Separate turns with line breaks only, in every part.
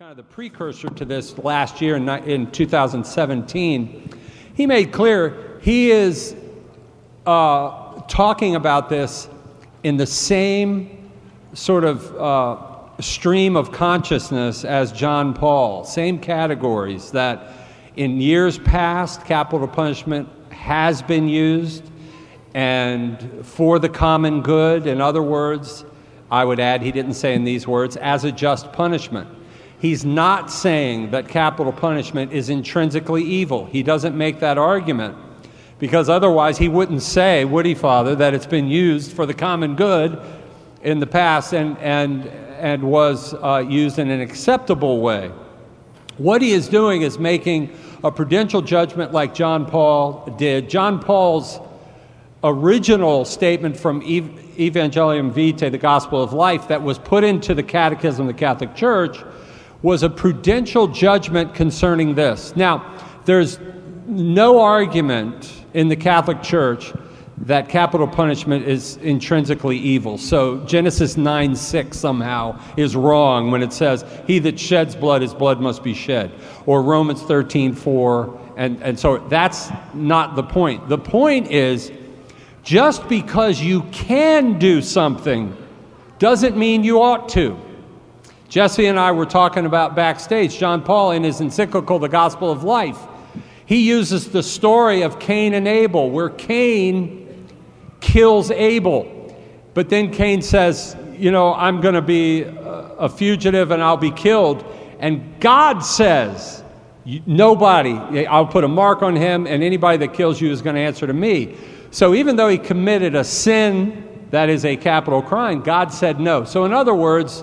kind of the precursor to this last year in, in 2017, he made clear he is uh, talking about this in the same sort of uh, stream of consciousness as John Paul, same categories that in years past, capital punishment has been used and for the common good. In other words, I would add, he didn't say in these words, as a just punishment. He's not saying that capital punishment is intrinsically evil. He doesn't make that argument because otherwise he wouldn't say, would he, Father, that it's been used for the common good in the past and, and, and was uh, used in an acceptable way. What he is doing is making a prudential judgment like John Paul did. John Paul's original statement from Evangelium Vitae, the Gospel of Life, that was put into the Catechism of the Catholic Church was a prudential judgment concerning this. Now, there's no argument in the Catholic Church that capital punishment is intrinsically evil. So Genesis 9 6 somehow is wrong when it says, He that sheds blood, his blood must be shed. Or Romans 13 4. And, and so that's not the point. The point is just because you can do something doesn't mean you ought to. Jesse and I were talking about backstage. John Paul, in his encyclical, The Gospel of Life, he uses the story of Cain and Abel, where Cain kills Abel. But then Cain says, You know, I'm going to be a fugitive and I'll be killed. And God says, Nobody, I'll put a mark on him, and anybody that kills you is going to answer to me. So even though he committed a sin that is a capital crime, God said no. So, in other words,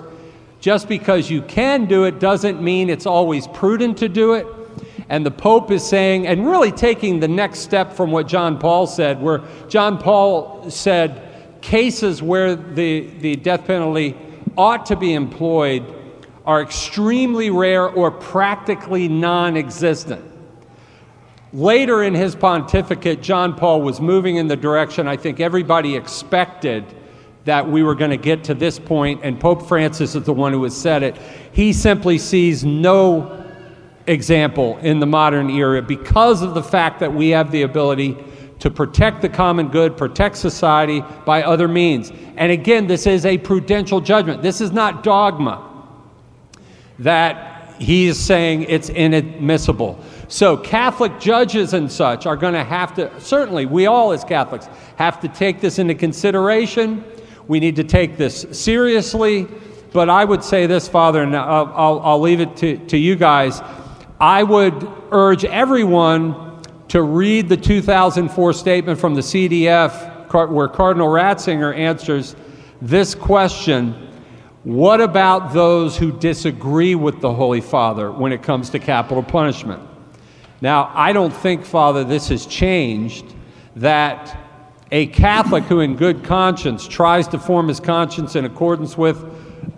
just because you can do it doesn't mean it's always prudent to do it. And the Pope is saying, and really taking the next step from what John Paul said, where John Paul said cases where the, the death penalty ought to be employed are extremely rare or practically non existent. Later in his pontificate, John Paul was moving in the direction I think everybody expected that we were going to get to this point, and Pope Francis is the one who has said it. He simply sees no example in the modern era because of the fact that we have the ability to protect the common good, protect society by other means. And again, this is a prudential judgment. This is not dogma that he is saying it's inadmissible. So, Catholic judges and such are going to have to, certainly, we all as Catholics have to take this into consideration we need to take this seriously. But I would say this, Father, and I'll, I'll, leave it to, to you guys. I would urge everyone to read the 2004 statement from the CDF where Cardinal Ratzinger answers this question What about those who disagree with the Holy Father when it comes to capital punishment? Now, I don't think, Father, this has changed, that a Catholic who, in good conscience, tries to form his conscience in accordance with,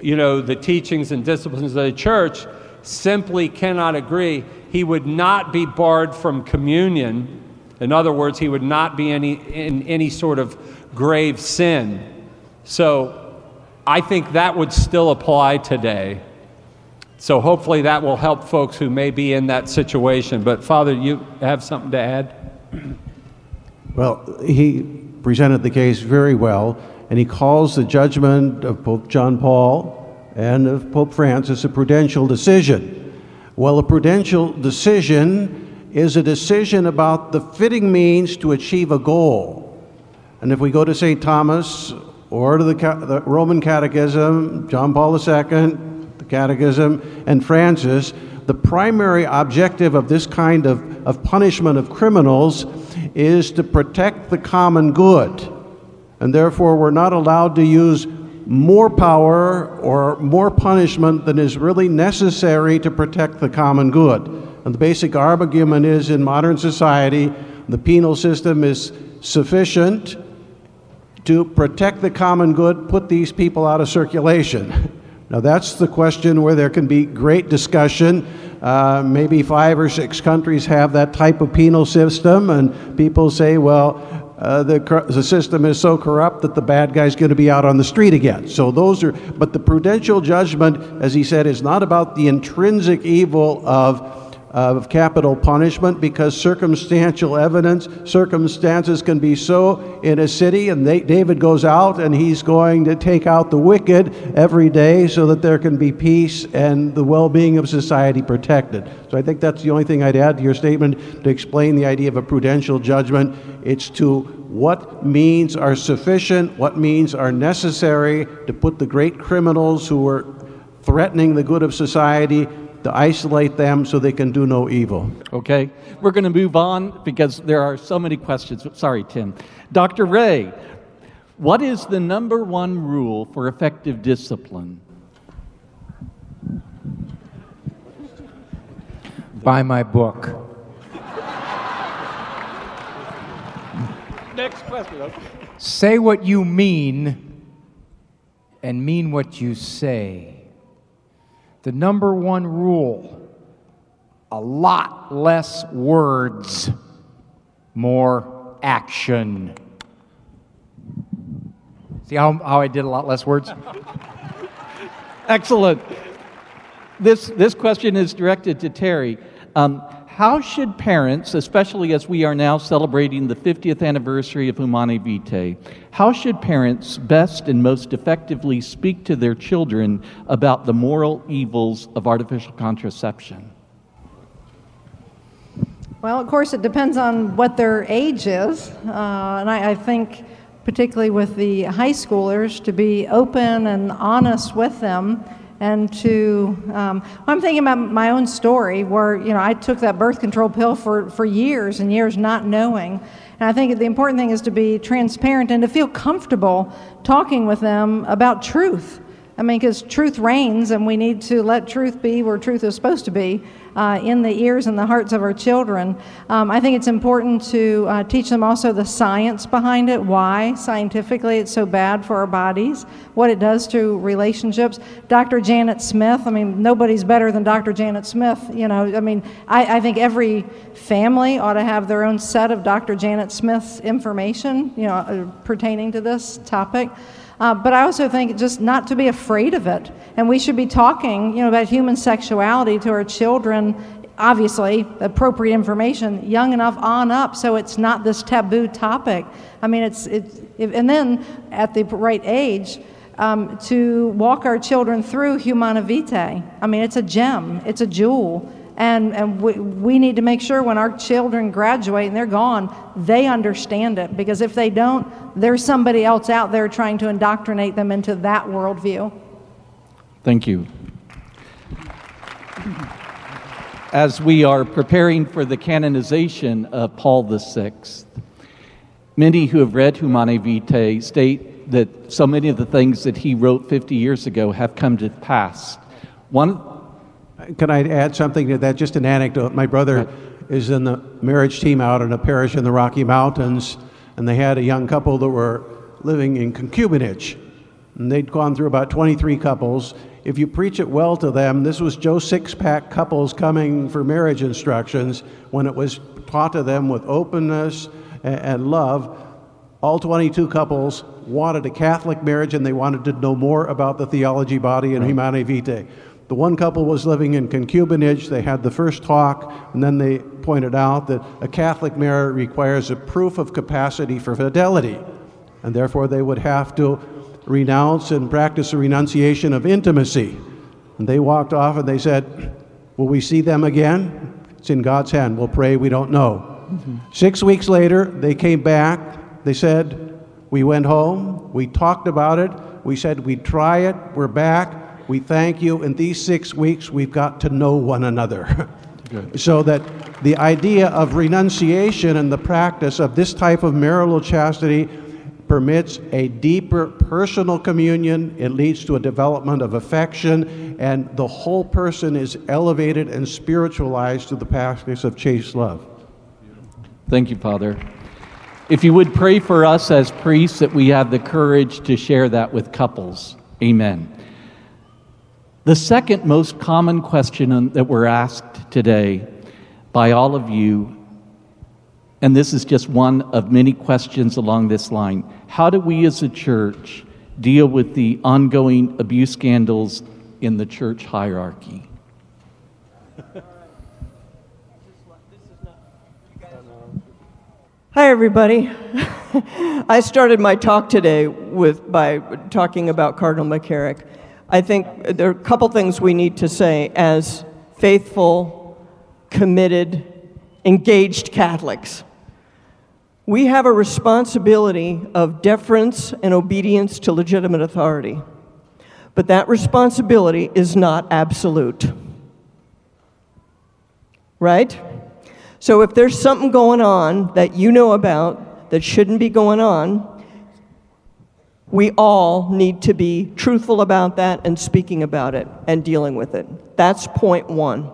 you know, the teachings and disciplines of the church, simply cannot agree. He would not be barred from communion. In other words, he would not be any, in any sort of grave sin. So I think that would still apply today. So hopefully that will help folks who may be in that situation. But Father, you have something to add?
Well, he presented the case very well, and he calls the judgment of Pope John Paul and of Pope Francis a prudential decision. Well, a prudential decision is a decision about the fitting means to achieve a goal. And if we go to St. Thomas or to the, the Roman Catechism, John Paul II, Catechism, and Francis, the primary objective of this kind of, of punishment of criminals is to protect the common good. And therefore, we're not allowed to use more power or more punishment than is really necessary to protect the common good. And the basic argument is in modern society, the penal system is sufficient to protect the common good, put these people out of circulation. Now, that's the question where there can be great discussion. Uh, maybe five or six countries have that type of penal system, and people say, well, uh, the, the system is so corrupt that the bad guy's going to be out on the street again. So those are, but the prudential judgment, as he said, is not about the intrinsic evil of of capital punishment because circumstantial evidence, circumstances can be so in a city, and they, David goes out and he's going to take out the wicked every day so that there can be peace and the well being of society protected. So I think that's the only thing I'd add to your statement to explain the idea of a prudential judgment. It's to what means are sufficient, what means are necessary to put the great criminals who are threatening the good of society to isolate them so they can do no evil.
Okay, we're going to move on because there are so many questions. Sorry, Tim. Dr. Ray, what is the number one rule for effective discipline?
Buy my book.
Next question.
Say what you mean and mean what you say. The number one rule a lot less words, more action. See how, how I did a lot less words?
Excellent. This, this question is directed to Terry. Um, how should parents, especially as we are now celebrating the 50th anniversary of Humanae Vitae, how should parents best and most effectively speak to their children about the moral evils of artificial contraception?
Well, of course, it depends on what their age is. Uh, and I, I think, particularly with the high schoolers, to be open and honest with them and to um, i'm thinking about my own story where you know i took that birth control pill for, for years and years not knowing. And i think the important thing is to be transparent and to feel comfortable talking with them about truth. I mean, because truth reigns, and we need to let truth be where truth is supposed to be uh, in the ears and the hearts of our children. Um, I think it's important to uh, teach them also the science behind it, why scientifically it's so bad for our bodies, what it does to relationships. Dr. Janet Smith, I mean, nobody's better than Dr. Janet Smith. You know, I mean, I, I think every family ought to have their own set of Dr. Janet Smith's information, you know, uh, pertaining to this topic. Uh, but I also think just not to be afraid of it. And we should be talking, you know, about human sexuality to our children. Obviously, appropriate information, young enough on up, so it's not this taboo topic. I mean, it's, it's and then at the right age, um, to walk our children through Humanae Vitae. I mean, it's a gem, it's a jewel. And, and we, we need to make sure when our children graduate and they're gone, they understand it. Because if they don't, there's somebody else out there trying to indoctrinate them into that worldview.
Thank you. As we are preparing for the canonization of Paul VI, many who have read Humanae Vitae state that so many of the things that he wrote 50 years ago have come to pass. One,
can I add something to that? Just an anecdote. My brother is in the marriage team out in a parish in the Rocky Mountains, and they had a young couple that were living in concubinage. And they'd gone through about 23 couples. If you preach it well to them, this was Joe Sixpack couples coming for marriage instructions when it was taught to them with openness and love. All 22 couples wanted a Catholic marriage and they wanted to know more about the theology body and right. Humanae Vitae. The one couple was living in concubinage. They had the first talk, and then they pointed out that a Catholic marriage requires a proof of capacity for fidelity, and therefore they would have to renounce and practice a renunciation of intimacy. And they walked off and they said, Will we see them again? It's in God's hand. We'll pray. We don't know. Mm-hmm. Six weeks later, they came back. They said, We went home. We talked about it. We said we'd try it. We're back we thank you. In these six weeks, we've got to know one another. so that the idea of renunciation and the practice of this type of marital chastity permits a deeper personal communion. It leads to a development of affection, and the whole person is elevated and spiritualized to the practice of chaste love.
Thank you, Father. If you would pray for us as priests that we have the courage to share that with couples. Amen. The second most common question that we're asked today by all of you, and this is just one of many questions along this line. How do we as a church deal with the ongoing abuse scandals in the church hierarchy?
Hi, everybody. I started my talk today with, by talking about Cardinal McCarrick. I think there are a couple things we need to say as faithful, committed, engaged Catholics. We have a responsibility of deference and obedience to legitimate authority, but that responsibility is not absolute. Right? So if there's something going on that you know about that shouldn't be going on, we all need to be truthful about that and speaking about it and dealing with it. That's point one.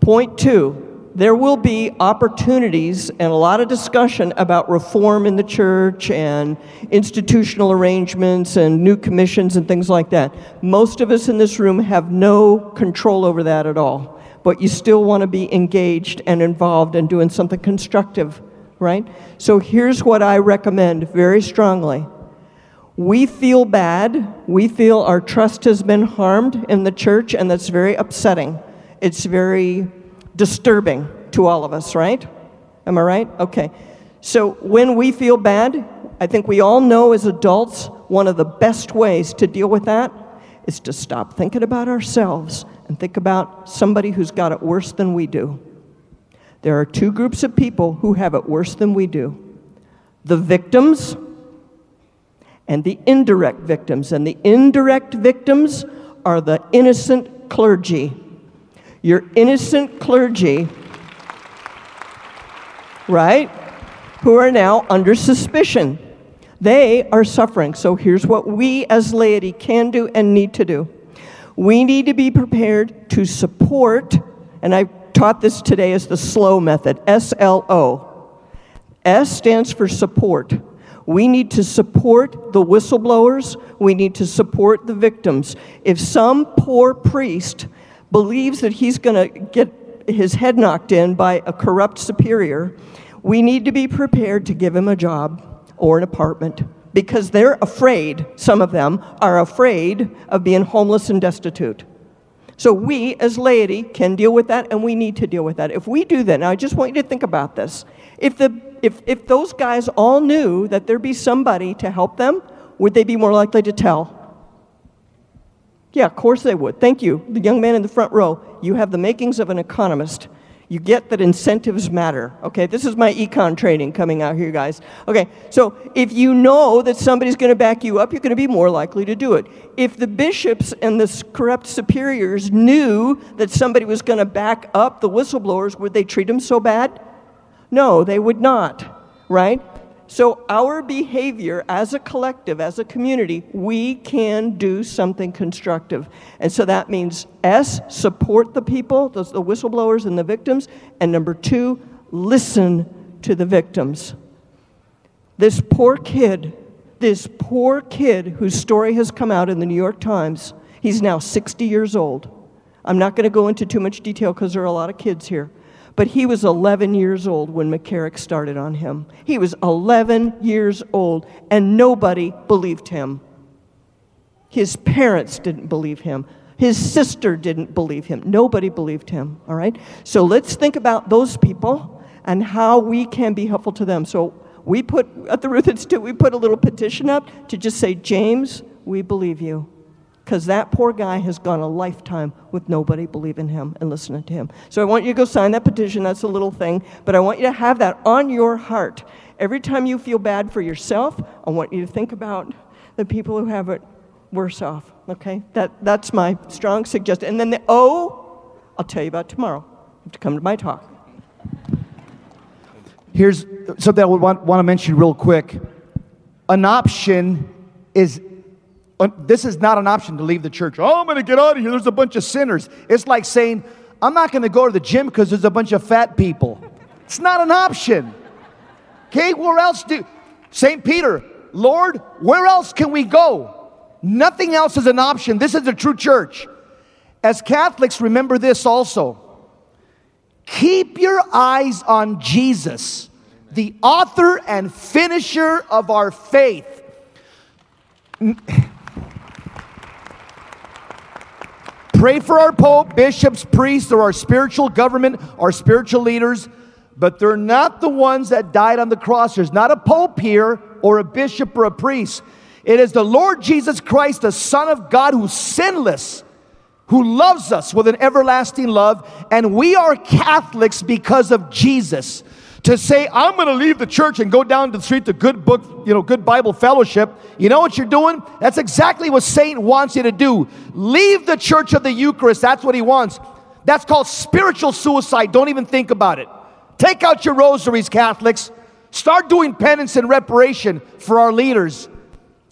Point two, there will be opportunities and a lot of discussion about reform in the church and institutional arrangements and new commissions and things like that. Most of us in this room have no control over that at all but you still want to be engaged and involved and doing something constructive, right? So here's what I recommend very strongly. We feel bad. We feel our trust has been harmed in the church, and that's very upsetting. It's very disturbing to all of us, right? Am I right? Okay. So when we feel bad, I think we all know as adults one of the best ways to deal with that is to stop thinking about ourselves and think about somebody who's got it worse than we do. There are two groups of people who have it worse than we do the victims and the indirect victims. And the indirect victims are the innocent clergy. Your innocent clergy, right, who are now under suspicion. They are suffering. So here's what we as laity can do and need to do we need to be prepared to support, and I taught this today as the SLO method S L O. S stands for support. We need to support the whistleblowers. We need to support the victims. If some poor priest believes that he's going to get his head knocked in by a corrupt superior, we need to be prepared to give him a job or an apartment because they're afraid, some of them are afraid of being homeless and destitute. So we as laity can deal with that and we need to deal with that. If we do that, now I just want you to think about this. If, the, if, if those guys all knew that there'd be somebody to help them, would they be more likely to tell? Yeah, of course they would. Thank you. The young man in the front row, you have the makings of an economist you get that incentives matter. Okay, this is my econ training coming out here, guys. Okay, so if you know that somebody's going to back you up, you're going to be more likely to do it. If the bishops and the corrupt superiors knew that somebody was going to back up the whistleblowers, would they treat them so bad? No, they would not, right? So, our behavior as a collective, as a community, we can do something constructive. And so that means S, support the people, the, whistleblowers and the victims. And number two, listen to the victims. This poor kid, this poor kid whose story has come out in the New York Times, he's now 60 years old. I'm not going to go into too much detail because there are a lot of kids here. But he was 11 years old when McCarrick started on him. He was 11 years old, and nobody believed him. His parents didn't believe him. His sister didn't believe him. Nobody believed him, all right? So let's think about those people and how we can be helpful to them. So we put, at the Ruth Institute, we put a little petition up to just say, James, we believe you because that poor guy has gone a lifetime with nobody believing him and listening to him. So I want you to go sign that petition. That's a little thing, but I want you to have that on your heart. Every time you feel bad for yourself, I want you to think about the people who have it worse off. Okay? That, that's my strong suggestion. And then the O, I'll tell you about tomorrow. You have to come to my talk.
Here's something I would want, want to mention real quick. An option is this is not an option to leave the church. Oh, I'm going to get out of here. There's a bunch of sinners. It's like saying, I'm not going to go to the gym because there's a bunch of fat people. It's not an option. Okay, where else do St. Peter, Lord, where else can we go? Nothing else is an option. This is a true church. As Catholics, remember this also. Keep your eyes on Jesus. the author and finisher of our faith. Pray for our Pope, bishops, priests, or our spiritual government, our spiritual leaders, but they're not the ones that died on the cross. There's not a Pope here, or a bishop, or a priest. It is the Lord Jesus Christ, the Son of God, who's sinless, who loves us with an everlasting love, and we are Catholics because of Jesus to say, I'm going to leave the church and go down the street to good book, you know, good Bible fellowship, you know what you're doing? That's exactly what Satan wants you to do. Leave the church of the Eucharist. That's what he wants. That's called spiritual suicide. Don't even think about it. Take out your rosaries, Catholics. Start doing penance and reparation for our leaders.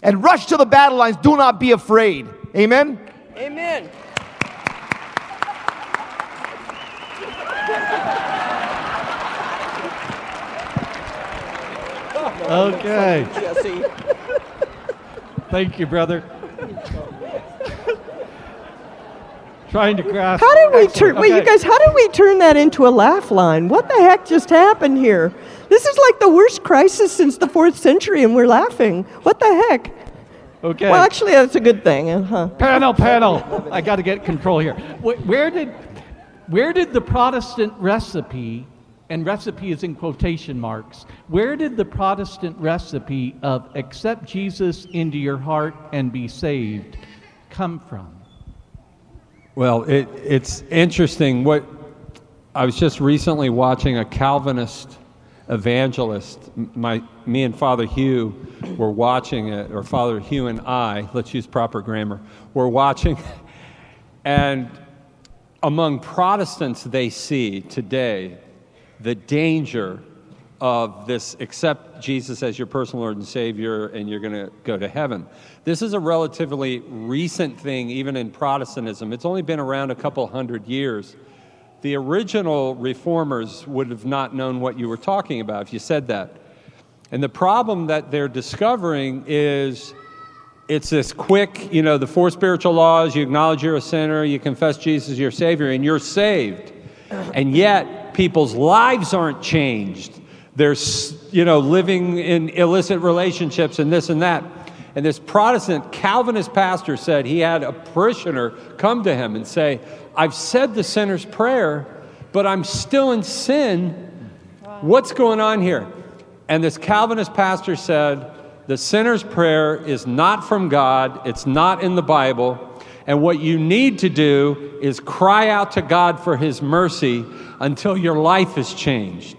And rush to the battle lines. Do not be afraid. Amen?
Amen.
Okay.
Jesse.
Thank you, brother. Trying to grasp.
How did we
Excellent.
turn? Wait, you guys, how did we turn that into a laugh line? What the heck just happened here? This is like the worst crisis since the fourth century, and we're laughing. What the heck?
Okay.
Well, actually, that's a good thing, uh, huh?
panel, panel. I got to get control here. Where did, where did the Protestant recipe, and recipe is in quotation marks, where did the Protestant recipe of accept Jesus into your heart and be saved come from?
Well, it, it's interesting. What I was just recently watching a Calvinist evangelist. My, me and Father Hugh were watching it, or Father Hugh and I. Let's use proper grammar. We're watching, and among Protestants, they see today the danger of this accept Jesus as your personal Lord and Savior and you're going to go to heaven. This is a relatively recent thing, even in Protestantism. It's only been around a couple hundred years. The original reformers would have not known what you were talking about if you said that. And the problem that they're discovering is it's this quick, you know, the four spiritual laws you acknowledge you're a sinner, you confess Jesus your Savior, and you're saved. And yet, people's lives aren't changed. They're, you know, living in illicit relationships and this and that. And this Protestant Calvinist pastor said he had a parishioner come to him and say, I've said the sinner's prayer, but I'm still in sin. What's going on here? And this Calvinist pastor said, The sinner's prayer is not from God, it's not in the Bible. And what you need to do is cry out to God for His mercy until your life is changed.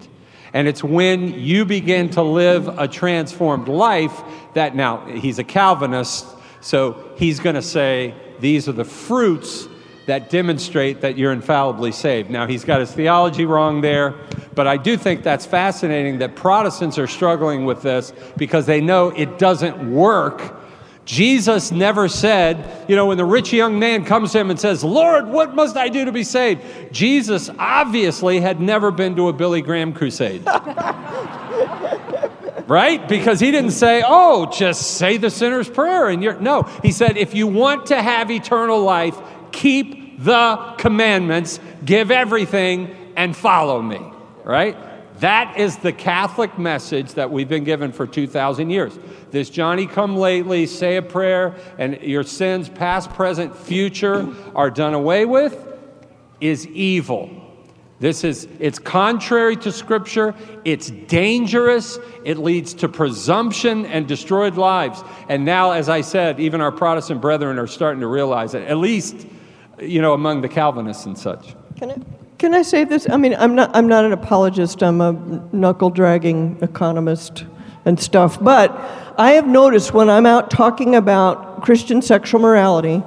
And it's when you begin to live a transformed life that now he's a Calvinist, so he's going to say these are the fruits that demonstrate that you're infallibly saved. Now, he's got his theology wrong there, but I do think that's fascinating that Protestants are struggling with this because they know it doesn't work. Jesus never said, you know, when the rich young man comes to him and says, Lord, what must I do to be saved? Jesus obviously had never been to a Billy Graham crusade. right? Because he didn't say, "Oh, just say the sinner's prayer," and you're no. He said, "If you want to have eternal life, keep the commandments, give everything, and follow me." Right? That is the Catholic message that we've been given for 2,000 years. This Johnny come lately, say a prayer, and your sins, past, present, future, are done away with, is evil. This is, it's contrary to Scripture, it's dangerous, it leads to presumption and destroyed lives. And now, as I said, even our Protestant brethren are starting to realize it, at least, you know, among the Calvinists and such.
Can I, can I say this? I mean, I'm not, I'm not an apologist, I'm a knuckle dragging economist and stuff, but I have noticed when I'm out talking about Christian sexual morality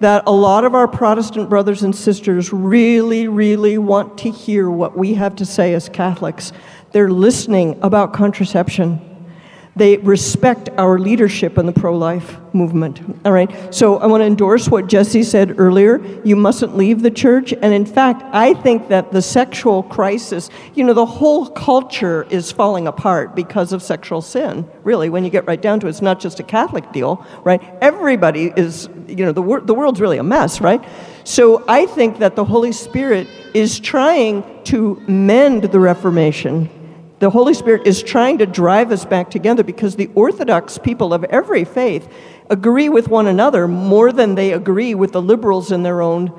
that a lot of our Protestant brothers and sisters really, really want to hear what we have to say as Catholics. They're listening about contraception. They respect our leadership in the pro life movement. All right. So I want to endorse what Jesse said earlier. You mustn't leave the church. And in fact, I think that the sexual crisis, you know, the whole culture is falling apart because of sexual sin. Really, when you get right down to it, it's not just a Catholic deal, right? Everybody is, you know, the, wor- the world's really a mess, right? So I think that the Holy Spirit is trying to mend the Reformation The Holy Spirit is trying to drive us back together because the Orthodox people of every faith agree with one another more than they agree with the liberals in their own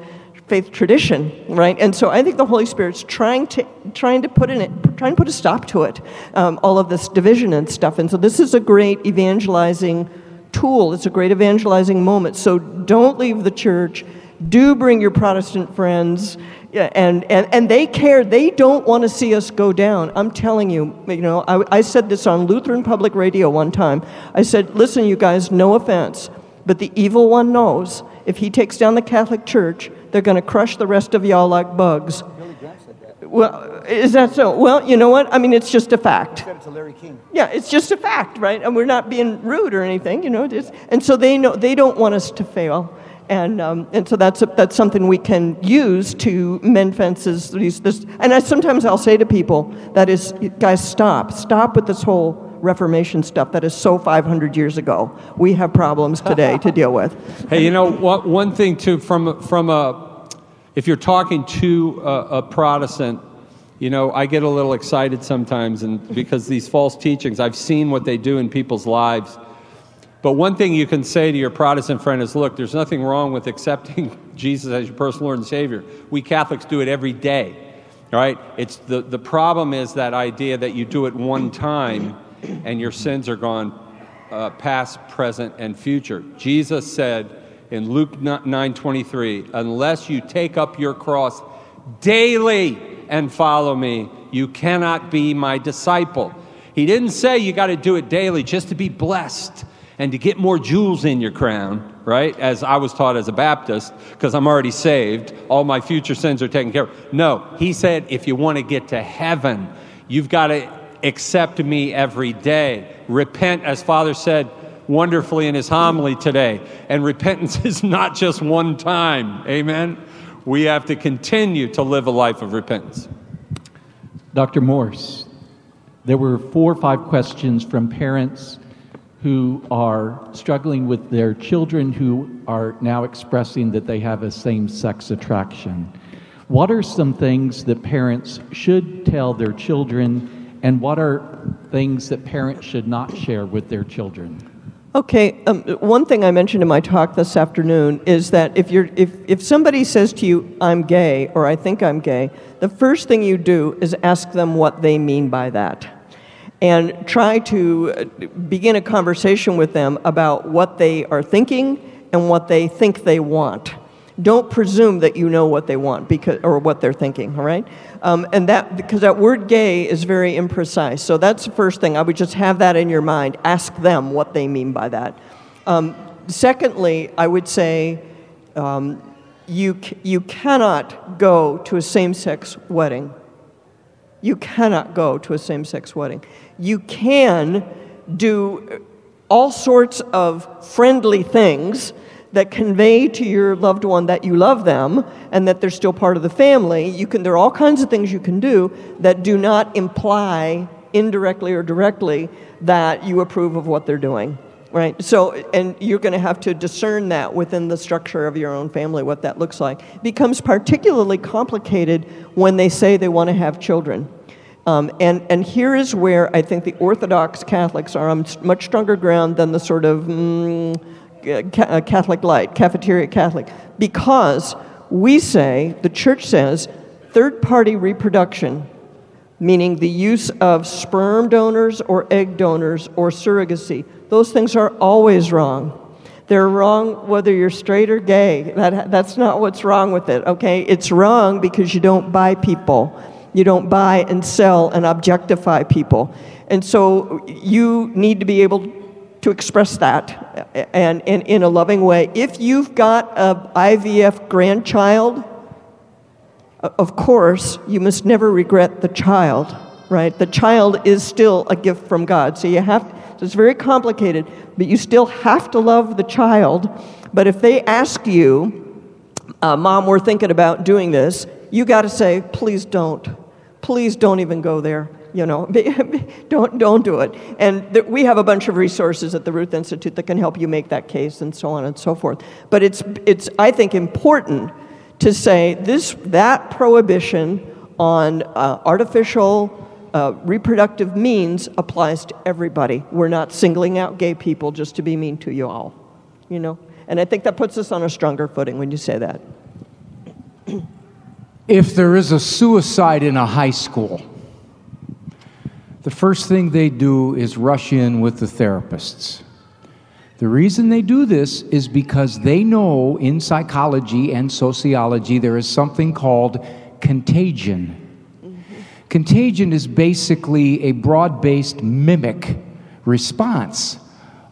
faith tradition, right? And so I think the Holy Spirit's trying to trying to put in it, trying to put a stop to it, um, all of this division and stuff. And so this is a great evangelizing tool. It's a great evangelizing moment. So don't leave the church. Do bring your Protestant friends. And, and, and they care. They don't want to see us go down. I'm telling you, you know, I, I said this on Lutheran Public Radio one time. I said, listen, you guys, no offense, but the evil one knows if he takes down the Catholic Church, they're going to crush the rest of y'all like bugs. Well, is that so? Well, you know what? I mean, it's just a fact.
It to Larry King.
Yeah, it's just a fact, right? And we're not being rude or anything, you know. It's, and so they know they don't want us to fail, and um, and so that's a, that's something we can use to mend fences. These, this, and I, sometimes I'll say to people, that is, guys, stop, stop with this whole Reformation stuff. That is so 500 years ago. We have problems today to deal with.
Hey, you know what? One thing too, from from a, if you're talking to a, a Protestant, you know, I get a little excited sometimes, and because these false teachings, I've seen what they do in people's lives. But one thing you can say to your Protestant friend is, look, there's nothing wrong with accepting Jesus as your personal Lord and Savior. We Catholics do it every day, right? It's the, the problem is that idea that you do it one time and your sins are gone uh, past, present, and future. Jesus said in Luke 9:23, "Unless you take up your cross daily and follow me, you cannot be my disciple." He didn't say you got to do it daily just to be blessed and to get more jewels in your crown, right? As I was taught as a Baptist, because I'm already saved, all my future sins are taken care of. No, he said if you want to get to heaven, you've got to accept me every day. Repent, as Father said wonderfully in his homily today. And repentance is not just one time. Amen. We have to continue to live a life of repentance.
Dr. Morse, there were four or five questions from parents who are struggling with their children who are now expressing that they have a same sex attraction. What are some things that parents should tell their children, and what are things that parents should not share with their children?
Okay, um, one thing I mentioned in my talk this afternoon is that if, you're, if, if somebody says to you, I'm gay, or I think I'm gay, the first thing you do is ask them what they mean by that. And try to uh, begin a conversation with them about what they are thinking and what they think they want. Don't presume that you know what they want because, or what they're thinking, all right? Um, and that, because that word gay is very imprecise. So that's the first thing. I would just have that in your mind. Ask them what they mean by that. Um, secondly, I would say um, you, you cannot go to a same sex wedding. You cannot go to a same sex wedding. You can do all sorts of friendly things that convey to your loved one that you love them and that they're still part of the family. You can, there are all kinds of things you can do that do not imply indirectly or directly that you approve of what they're doing. Right? So, and you're going to have to discern that within the structure of your own family, what that looks like. It becomes particularly complicated when they say they want to have children. Um, and, and here is where I think the Orthodox Catholics are on much stronger ground than the sort of mm, Catholic light, cafeteria Catholic, because we say, the church says, third party reproduction, meaning the use of sperm donors or egg donors or surrogacy, those things are always wrong. They're wrong whether you're straight or gay. That, that's not what's wrong with it, okay? It's wrong because you don't buy people. You don't buy and sell and objectify people. And so you need to be able to express that and, and in a loving way. If you've got an IVF grandchild, of course, you must never regret the child, right? The child is still a gift from God. So you have, so it's very complicated, but you still have to love the child. But if they ask you, uh, Mom, we're thinking about doing this, you got to say, please don't. Please don't even go there you know don't don't do it and th- we have a bunch of resources at the ruth institute that can help you make that case and so on and so forth but it's it's i think important to say this that prohibition on uh, artificial uh, reproductive means applies to everybody. We're not singling out gay people just to be mean to you all, you know? And I think that puts us on a stronger footing when you say that.
If there is a suicide in a high school, the first thing they do is rush in with the therapists. The reason they do this is because they know in psychology and sociology there is something called contagion. Contagion is basically a broad based mimic response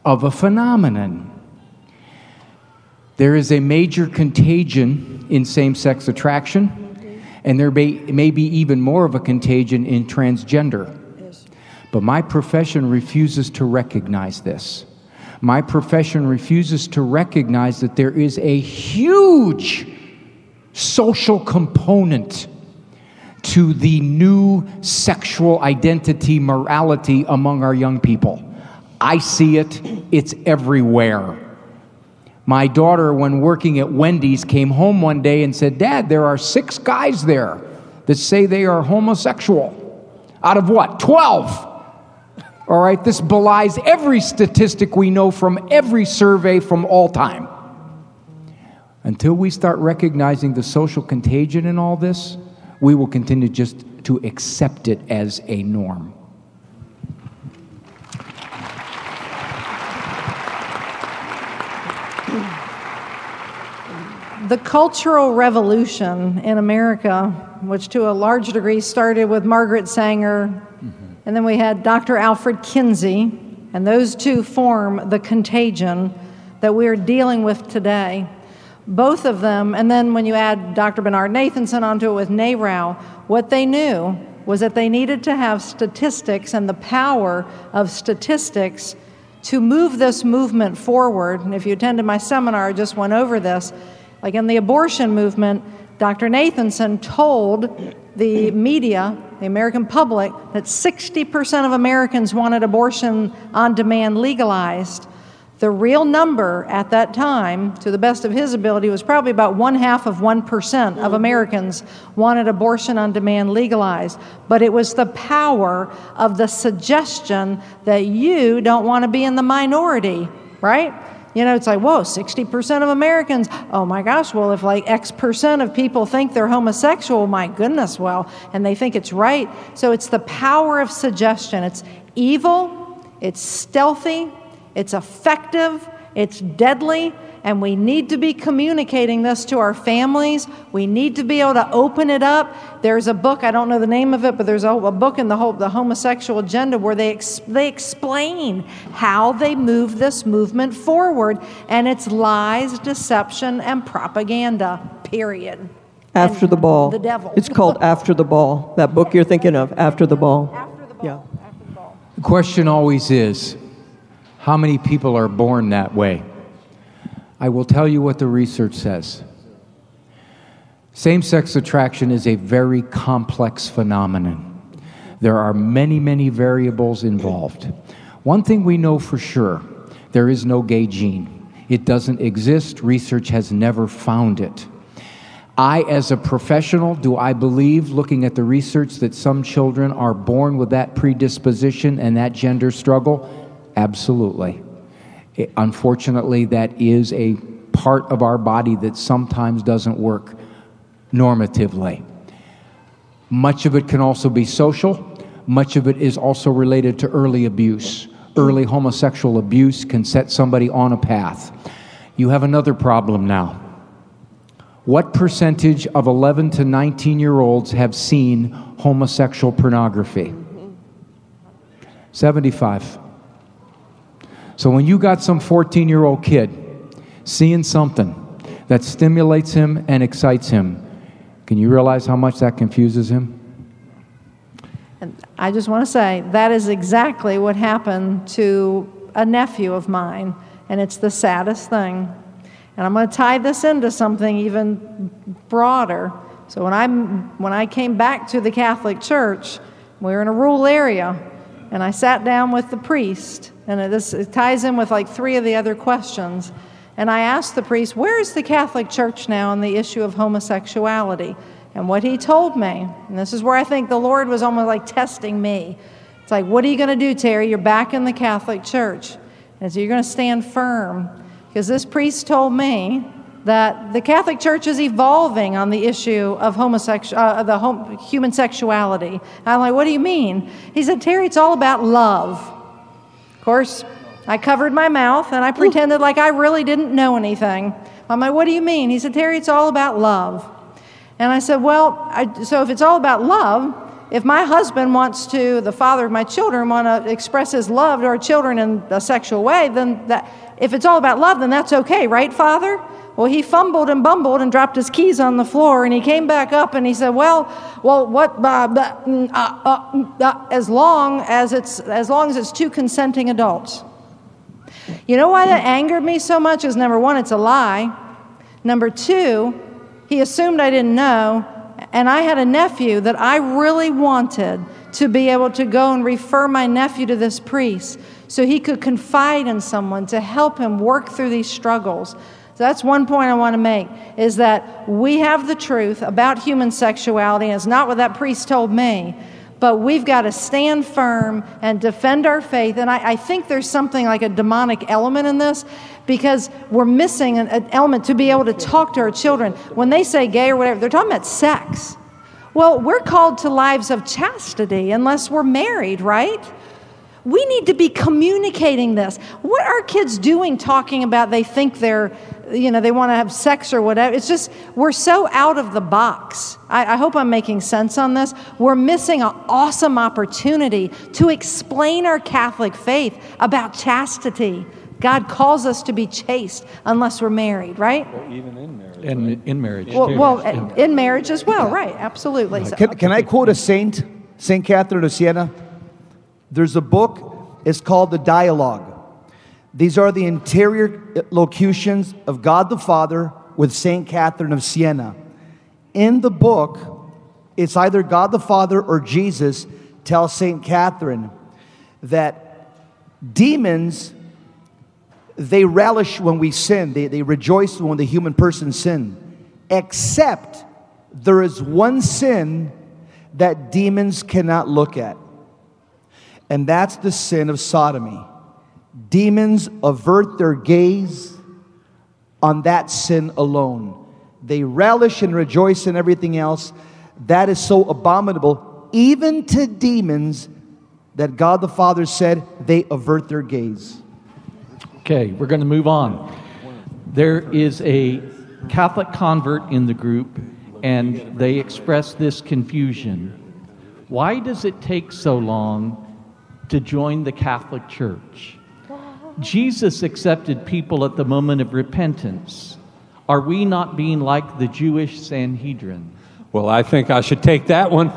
of a phenomenon. There is a major contagion in same sex attraction, and there may, may be even more of a contagion in transgender. But my profession refuses to recognize this. My profession refuses to recognize that there is a huge social component to the new sexual identity morality among our young people. I see it, it's everywhere. My daughter, when working at Wendy's, came home one day and said, Dad, there are six guys there that say they are homosexual. Out of what? 12. All right, this belies every statistic we know from every survey from all time. Until we start recognizing the social contagion in all this, we will continue just to accept it as a norm.
The Cultural Revolution in America, which to a large degree started with Margaret Sanger, mm-hmm. and then we had Dr. Alfred Kinsey, and those two form the contagion that we're dealing with today. Both of them, and then when you add Dr. Bernard Nathanson onto it with NARAL, what they knew was that they needed to have statistics and the power of statistics to move this movement forward. And if you attended my seminar, I just went over this. Like in the abortion movement, Dr. Nathanson told the media, the American public, that 60% of Americans wanted abortion on demand legalized. The real number at that time, to the best of his ability, was probably about one half of 1% of Americans wanted abortion on demand legalized. But it was the power of the suggestion that you don't want to be in the minority, right? You know, it's like, whoa, 60% of Americans. Oh my gosh, well, if like X percent of people think they're homosexual, my goodness, well, and they think it's right. So it's the power of suggestion. It's evil, it's stealthy, it's effective, it's deadly, and we need to be communicating this to our families. We need to be able to open it up. There's a book, I don't know the name of it, but there's a, a book in the, whole, the homosexual agenda where they, ex, they explain how they move this movement forward, and it's lies, deception, and propaganda, period.
After
and
the ball.
The devil.
It's called After the Ball, that book you're thinking of, After the Ball.
After the ball.
Yeah.
After the ball.
The question always is how many people are born that way? I will tell you what the research says. Same sex attraction is a very complex phenomenon. There are many, many variables involved. One thing we know for sure there is no gay gene, it doesn't exist. Research has never found it. I, as a professional, do I believe, looking at the research, that some children are born with that predisposition and that gender struggle? Absolutely. It, unfortunately, that is a part of our body that sometimes doesn't work normatively. Much of it can also be social, much of it is also related to early abuse. Early homosexual abuse can set somebody on a path. You have another problem now. What percentage of 11 to 19 year olds have seen homosexual pornography? 75. So when you got some 14 year old kid seeing something that stimulates him and excites him, can you realize how much that confuses him?
And I just want to say that is exactly what happened to a nephew of mine, and it's the saddest thing. And I'm going to tie this into something even broader. So when I when I came back to the Catholic Church, we were in a rural area, and I sat down with the priest, and this ties in with like three of the other questions. And I asked the priest, Where is the Catholic Church now on the issue of homosexuality? And what he told me, and this is where I think the Lord was almost like testing me. It's like, what are you going to do, Terry? You're back in the Catholic Church. And so you're going to stand firm. Because this priest told me that the Catholic Church is evolving on the issue of homosexual, uh, the hom- human sexuality. And I'm like, what do you mean? He said, Terry, it's all about love. Of course, I covered my mouth and I pretended like I really didn't know anything. I'm like, what do you mean? He said, Terry, it's all about love. And I said, well, I, so if it's all about love, if my husband wants to, the father of my children, want to express his love to our children in a sexual way, then that, if it's all about love, then that's okay, right, Father? Well, he fumbled and bumbled and dropped his keys on the floor, and he came back up and he said, "Well, well, what? Uh, uh, uh, uh, as long as it's as long as it's two consenting adults." You know why that angered me so much? Is number one, it's a lie. Number two, he assumed I didn't know, and I had a nephew that I really wanted to be able to go and refer my nephew to this priest so he could confide in someone to help him work through these struggles. So that's one point I want to make is that we have the truth about human sexuality, and it's not what that priest told me. But we've got to stand firm and defend our faith. And I, I think there's something like a demonic element in this because we're missing an, an element to be able to talk to our children. When they say gay or whatever, they're talking about sex. Well, we're called to lives of chastity unless we're married, right? We need to be communicating this. What are kids doing talking about they think they're, you know, they want to have sex or whatever? It's just, we're so out of the box. I, I hope I'm making sense on this. We're missing an awesome opportunity to explain our Catholic faith about chastity. God calls us to be chaste unless we're married, right?
Even in marriage.
In, in marriage.
Well, well in marriage as well, right? Absolutely. So-
Can, can I quote a saint, Saint Catherine of Siena? There's a book, it's called The Dialogue. These are the interior locutions of God the Father with Saint Catherine of Siena. In the book, it's either God the Father or Jesus tells Saint Catherine that demons they relish when we sin, they, they rejoice when the human person sin, except there is one sin that demons cannot look at, and that's the sin of sodomy. Demons avert their gaze on that sin alone. They relish and rejoice in everything else. That is so abominable, even to demons, that God the Father said they avert their gaze.
Okay, we're going to move on. There is a Catholic convert in the group, and they express this confusion. Why does it take so long to join the Catholic Church? Jesus accepted people at the moment of repentance. Are we not being like the Jewish Sanhedrin?
Well, I think I should take that one.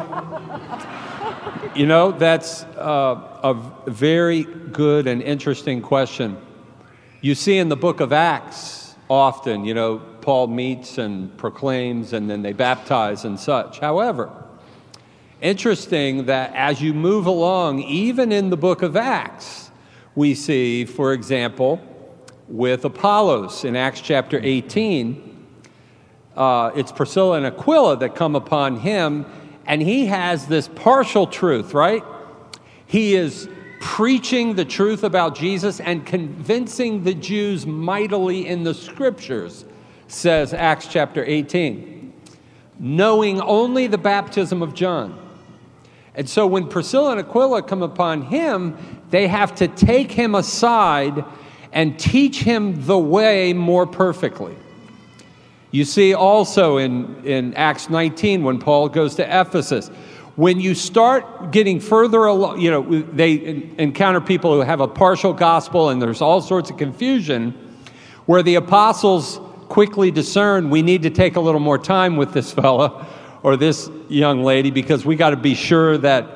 you know, that's uh, a very good and interesting question. You see in the book of Acts often, you know, Paul meets and proclaims and then they baptize and such. However, interesting that as you move along, even in the book of Acts, we see, for example, with Apollos in Acts chapter 18, uh, it's Priscilla and Aquila that come upon him, and he has this partial truth, right? He is preaching the truth about Jesus and convincing the Jews mightily in the scriptures, says Acts chapter 18, knowing only the baptism of John. And so when Priscilla and Aquila come upon him, they have to take him aside and teach him the way more perfectly. You see also in, in Acts 19 when Paul goes to Ephesus, when you start getting further along, you know, they encounter people who have a partial gospel and there's all sorts of confusion, where the apostles quickly discern we need to take a little more time with this fella or this young lady because we got to be sure that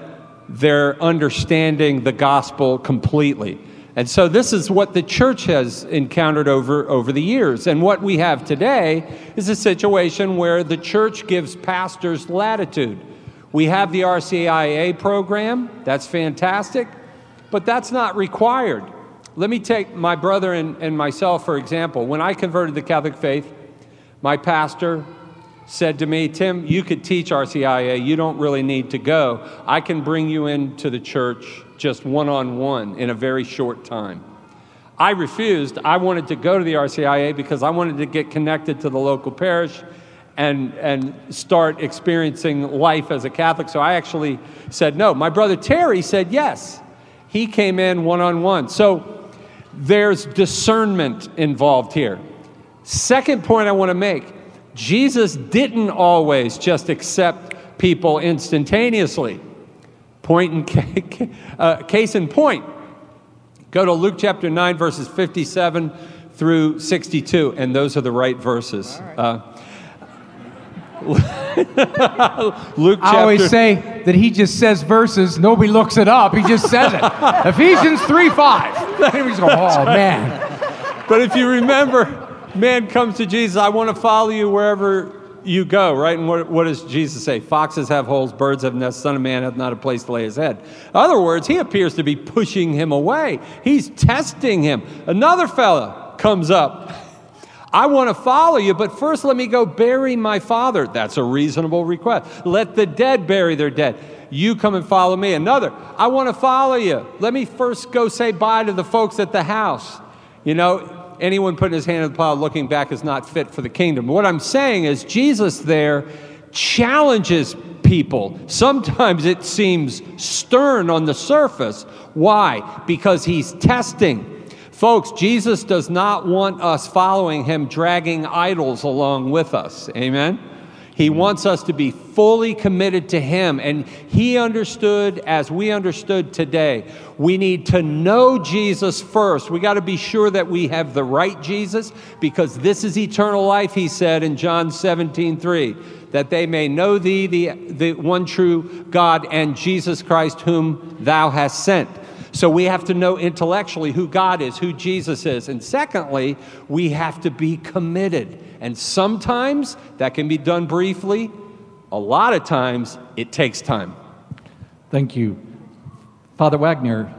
they're understanding the gospel completely. And so this is what the church has encountered over, over the years. And what we have today is a situation where the church gives pastors latitude. We have the RCIA program, that's fantastic, but that's not required. Let me take my brother and, and myself, for example. When I converted to Catholic faith, my pastor said to me, Tim, you could teach RCIA. You don't really need to go. I can bring you into the church just one on one in a very short time. I refused. I wanted to go to the RCIA because I wanted to get connected to the local parish and, and start experiencing life as a Catholic. So I actually said no. My brother Terry said yes. He came in one on one. So there's discernment involved here. Second point I want to make Jesus didn't always just accept people instantaneously. Point in, uh, case in point, go to Luke chapter 9, verses 57 through 62, and those are the right verses. Right. Uh, Luke
I always say that he just says verses, nobody looks it up, he just says it. Ephesians 3 5. Then we oh man.
But if you remember, man comes to Jesus, I want to follow you wherever you go, right? And what, what, does Jesus say? Foxes have holes, birds have nests, Son of Man hath not a place to lay his head. In other words, he appears to be pushing him away. He's testing him. Another fella comes up. I want to follow you, but first let me go bury my father. That's a reasonable request. Let the dead bury their dead. You come and follow me. Another, I want to follow you. Let me first go say bye to the folks at the house. You know, anyone putting his hand in the plow looking back is not fit for the kingdom. What I'm saying is, Jesus there challenges people. Sometimes it seems stern on the surface. Why? Because he's testing. Folks, Jesus does not want us following him, dragging idols along with us. Amen? He wants us to be fully committed to Him. And He understood as we understood today. We need to know Jesus first. We got to be sure that we have the right Jesus because this is eternal life, He said in John 17 3, that they may know Thee, the, the one true God, and Jesus Christ, whom Thou hast sent. So we have to know intellectually who God is, who Jesus is. And secondly, we have to be committed. And sometimes that can be done briefly, a lot of times it takes time.
Thank you. Father Wagner,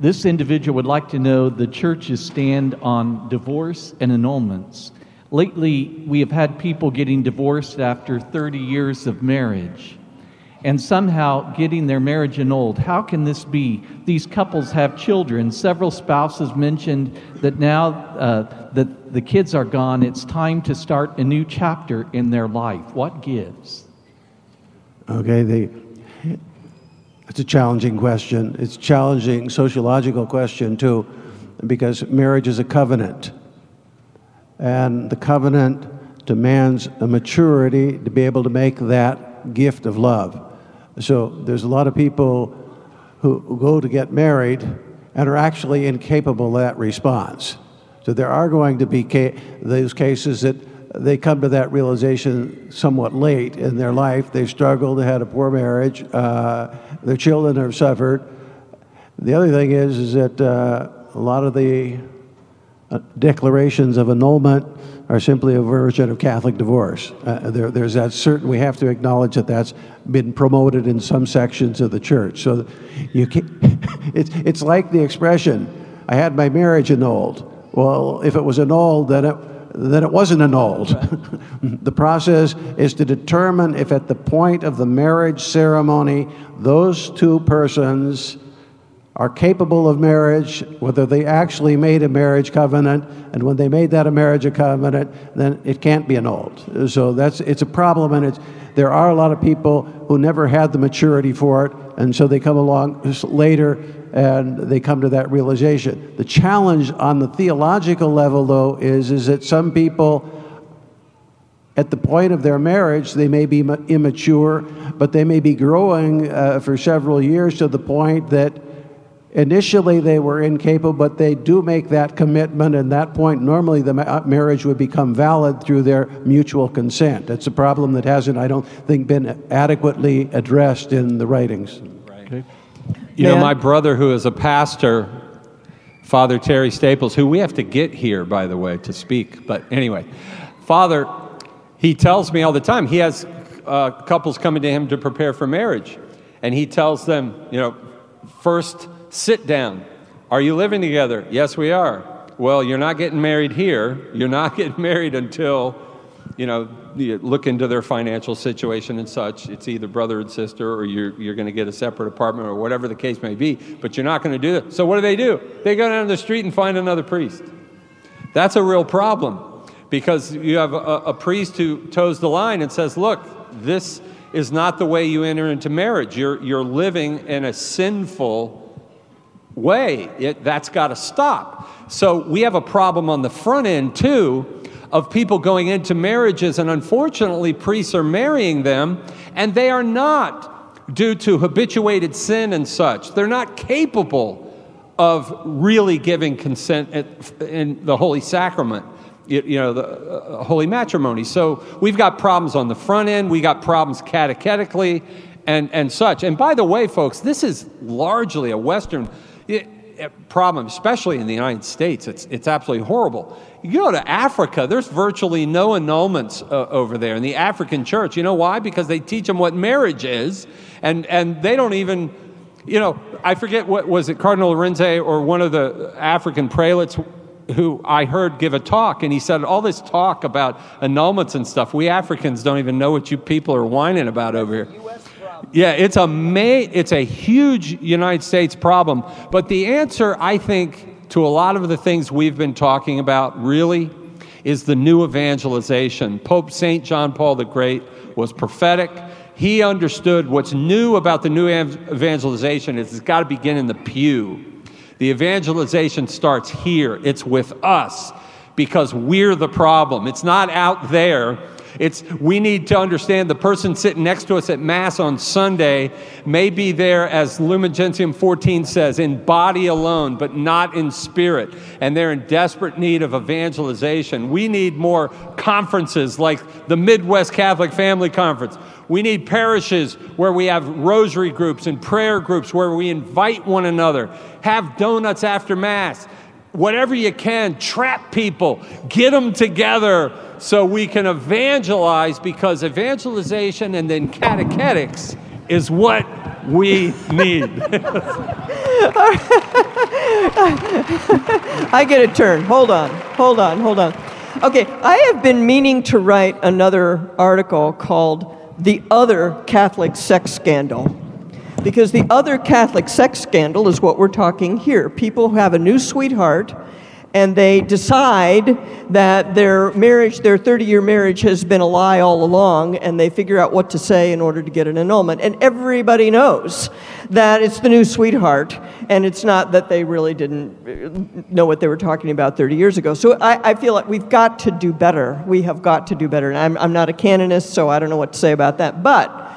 this individual would like to know the church's stand on divorce and annulments. Lately, we have had people getting divorced after 30 years of marriage and somehow getting their marriage annulled. How can this be? These couples have children. Several spouses mentioned that now uh, that the kids are gone, it's time to start a new chapter in their life. What gives?
Okay, the, it's a challenging question. It's a challenging sociological question, too, because marriage is a covenant. And the covenant demands a maturity to be able to make that gift of love. So there's a lot of people who, go to get married and are actually incapable of that response. So there are going to be ca- those cases that they come to that realization somewhat late in their life. They've struggled, they had a poor marriage, uh, their children have suffered. The other thing is, is that uh, a lot of the uh, declarations of annulment are simply a version of Catholic divorce. Uh, there, there's that certain, we have to acknowledge that that's been promoted in some sections of the church. So you can, it's, it's like the expression, I had my marriage annulled. Well, if it was annulled, then it, then it wasn't annulled. the process is to determine if at the point of the marriage ceremony, those two persons are capable of marriage, whether they actually made a marriage covenant, and when they made that a marriage covenant, then it can't be annulled. So that's it's a problem, and it's there are a lot of people who never had the maturity for it, and so they come along later and they come to that realization. The challenge on the theological level, though, is is that some people at the point of their marriage, they may be immature, but they may be growing uh, for several years to the point that Initially, they were incapable, but they do make that commitment, and that point, normally the ma- marriage would become valid through their mutual consent. It's a problem that hasn't, I don't think, been adequately addressed in the writings.
Right. Okay. You know, my brother, who is a pastor, Father Terry Staples, who we have to get here, by the way, to speak. But anyway, Father, he tells me all the time, he has uh, couples coming to him to prepare for marriage. And he tells them, you know, first, Sit down. Are you living together? Yes, we are. Well, you're not getting married here. You're not getting married until you know, you look into their financial situation and such. It's either brother and sister, or you're, you're going to get a separate apartment, or whatever the case may be, but you're not going to do that. So, what do they do? They go down the street and find another priest. That's a real problem because you have a, a priest who toes the line and says, Look, this is not the way you enter into marriage. You're, you're living in a sinful way. It, that's got to stop. So we have a problem on the front end, too, of people going into marriages, and unfortunately, priests are marrying them, and they are not due to habituated sin and such. They're not capable of really giving consent in the Holy Sacrament you know, the uh, holy matrimony. So we've got problems on the front end, we got problems catechetically and, and such. And by the way, folks, this is largely a Western problem, especially in the United States. It's, it's absolutely horrible. You go to Africa, there's virtually no annulments uh, over there in the African church. You know why? Because they teach them what marriage is, and, and they don't even, you know, I forget what was it, Cardinal Lorenze or one of the African prelates who I heard give a talk, and he said, All this talk about annulments and stuff, we Africans don't even know what you people are whining about over here. Yeah, it's a, ma- it's a huge United States problem. But the answer, I think, to a lot of the things we've been talking about really is the new evangelization. Pope St. John Paul the Great was prophetic. He understood what's new about the new evangelization is it's got to begin in the pew. The evangelization starts here. It's with us because we're the problem. It's not out there it's we need to understand the person sitting next to us at Mass on Sunday may be there, as Lumen Gentium 14 says, in body alone, but not in spirit. And they're in desperate need of evangelization. We need more conferences like the Midwest Catholic Family Conference. We need parishes where we have rosary groups and prayer groups where we invite one another, have donuts after Mass. Whatever you can, trap people, get them together so we can evangelize because evangelization and then catechetics is what we need.
I get a turn. Hold on, hold on, hold on. Okay, I have been meaning to write another article called The Other Catholic Sex Scandal. Because the other Catholic sex scandal is what we're talking here. People who have a new sweetheart and they decide that their marriage, their 30 year marriage, has been a lie all along, and they figure out what to say in order to get an annulment. And everybody knows that it's the new sweetheart, and it's not that they really didn't know what they were talking about 30 years ago. So I, I feel like we've got to do better. We have got to do better. And I'm, I'm not a canonist, so I don't know what to say about that. But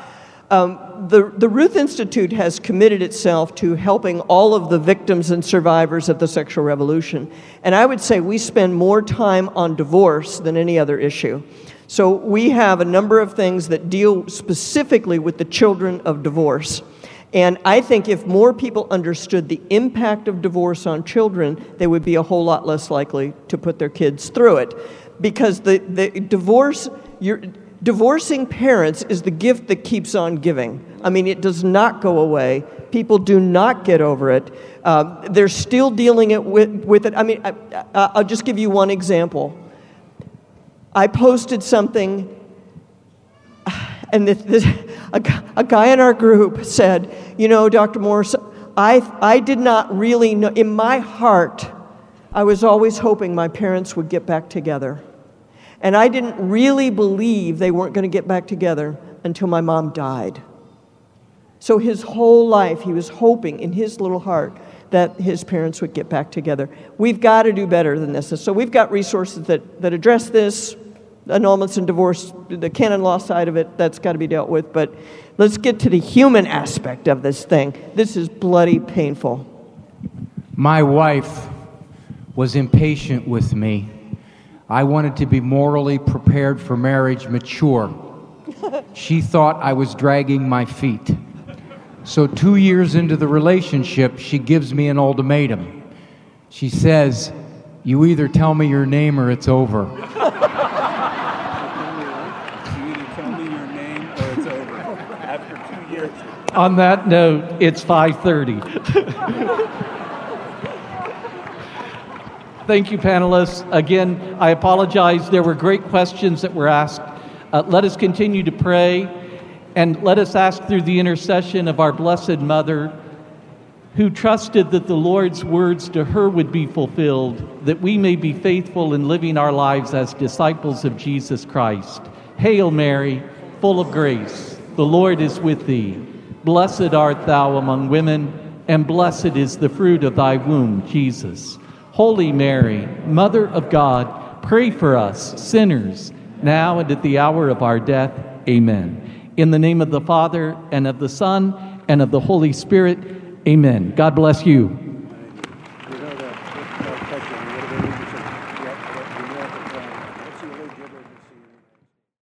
um, the, the Ruth Institute has committed itself to helping all of the victims and survivors of the sexual revolution. And I would say we spend more time on divorce than any other issue. So we have a number of things that deal specifically with the children of divorce. And I think if more people understood the impact of divorce on children, they would be a whole lot less likely to put their kids through it. Because the, the divorce, divorcing parents is the gift that keeps on giving. I mean, it does not go away. People do not get over it. Uh, they're still dealing it with, with it. I mean, I, will just give you one example. I posted something, and this, this, a, a guy in our group said, You know, Dr. Morse, I, I did not really know, in my heart, I was always hoping my parents would get back together. And I didn't really believe they weren't going to get back together until my mom died. So his whole life, he was hoping in his little heart that his parents would get back together. We've got to do better than this. So we've got resources that, that address this annulments and divorce, the canon law side of it, that's got to be dealt with. But let's get to the human aspect of this thing. This is bloody painful.
My wife was impatient with me. I wanted to be morally prepared for marriage, mature. She thought I was dragging my feet. So, two years into the relationship, she gives me an ultimatum. She says, You either tell me your name or it's over. you either
tell me your name or it's over. After two years.
On that note, it's 5:30. Thank you, panelists. Again, I apologize. There were great questions that were asked. Uh, let us continue to pray and let us ask through the intercession of our Blessed Mother, who trusted that the Lord's words to her would be fulfilled, that we may be faithful in living our lives as disciples of Jesus Christ. Hail Mary, full of grace, the Lord is with thee. Blessed art thou among women, and blessed is the fruit of thy womb, Jesus. Holy Mary, Mother of God, pray for us, sinners, now and at the hour of our death. Amen. In the name of the Father, and of the Son, and of the Holy Spirit, amen. God bless you.